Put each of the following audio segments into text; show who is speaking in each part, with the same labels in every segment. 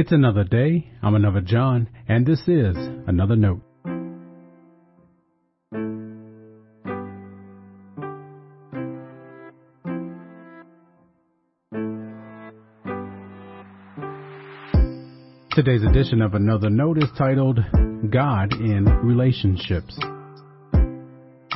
Speaker 1: It's another day. I'm another John, and this is another note. Today's edition of Another Note is titled God in Relationships.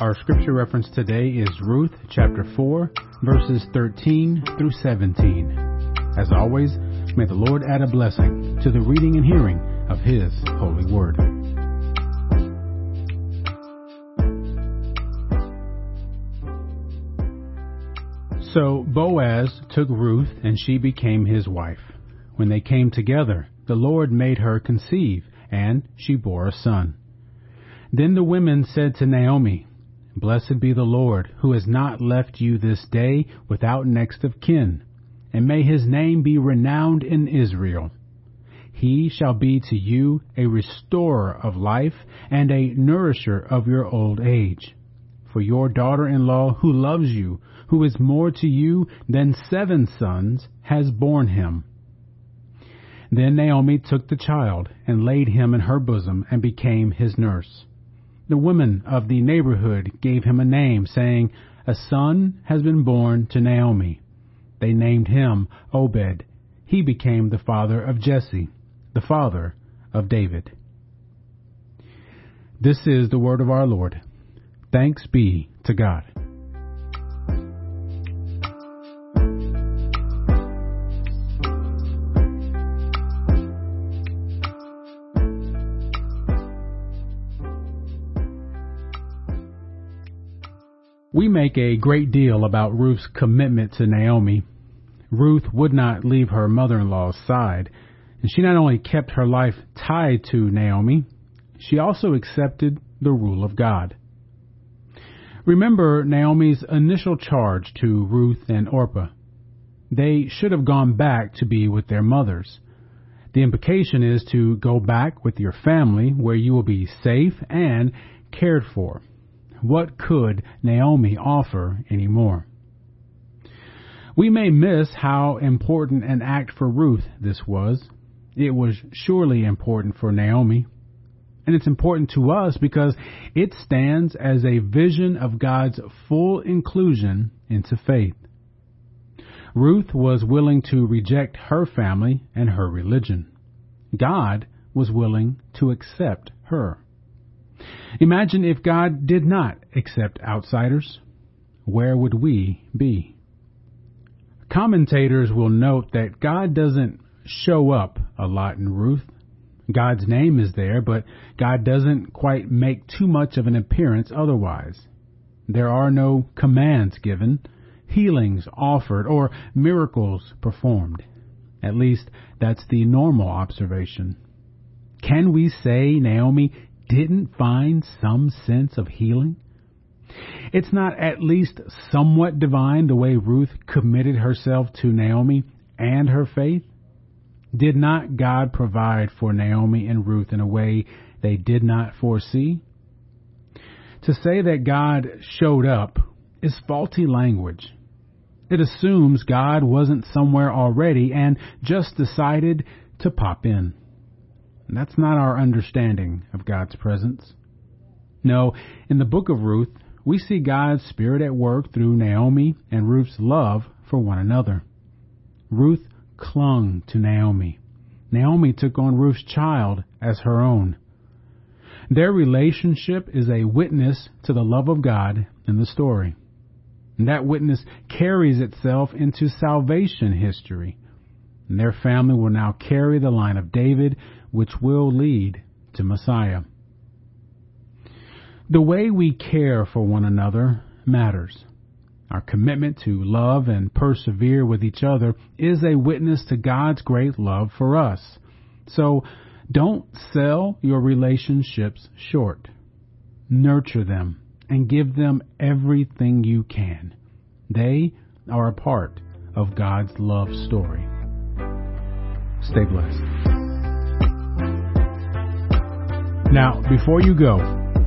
Speaker 1: Our scripture reference today is Ruth chapter 4, verses 13 through 17. As always, may the Lord add a blessing to the reading and hearing of His holy word. So Boaz took Ruth, and she became his wife. When they came together, the Lord made her conceive, and she bore a son. Then the women said to Naomi, Blessed be the Lord, who has not left you this day without next of kin, and may his name be renowned in Israel. He shall be to you a restorer of life and a nourisher of your old age. For your daughter in law, who loves you, who is more to you than seven sons, has borne him. Then Naomi took the child and laid him in her bosom and became his nurse. The women of the neighborhood gave him a name, saying, A son has been born to Naomi. They named him Obed. He became the father of Jesse, the father of David. This is the word of our Lord. Thanks be to God. We make a great deal about Ruth's commitment to Naomi. Ruth would not leave her mother in law's side, and she not only kept her life tied to Naomi, she also accepted the rule of God. Remember Naomi's initial charge to Ruth and Orpah. They should have gone back to be with their mothers. The implication is to go back with your family where you will be safe and cared for. What could Naomi offer anymore? We may miss how important an act for Ruth this was. It was surely important for Naomi. And it's important to us because it stands as a vision of God's full inclusion into faith. Ruth was willing to reject her family and her religion. God was willing to accept her. Imagine if God did not accept outsiders. Where would we be? Commentators will note that God doesn't show up a lot in Ruth. God's name is there, but God doesn't quite make too much of an appearance otherwise. There are no commands given, healings offered, or miracles performed. At least that's the normal observation. Can we say Naomi didn't find some sense of healing? It's not at least somewhat divine the way Ruth committed herself to Naomi and her faith? Did not God provide for Naomi and Ruth in a way they did not foresee? To say that God showed up is faulty language. It assumes God wasn't somewhere already and just decided to pop in. That's not our understanding of God's presence. No, in the book of Ruth, we see God's Spirit at work through Naomi and Ruth's love for one another. Ruth clung to Naomi. Naomi took on Ruth's child as her own. Their relationship is a witness to the love of God in the story. And that witness carries itself into salvation history. And their family will now carry the line of David which will lead to Messiah. The way we care for one another matters. Our commitment to love and persevere with each other is a witness to God's great love for us. So don't sell your relationships short. Nurture them and give them everything you can. They are a part of God's love story. Stay blessed. Now, before you go,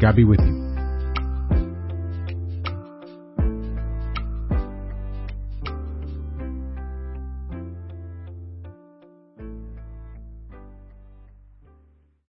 Speaker 1: God be with you.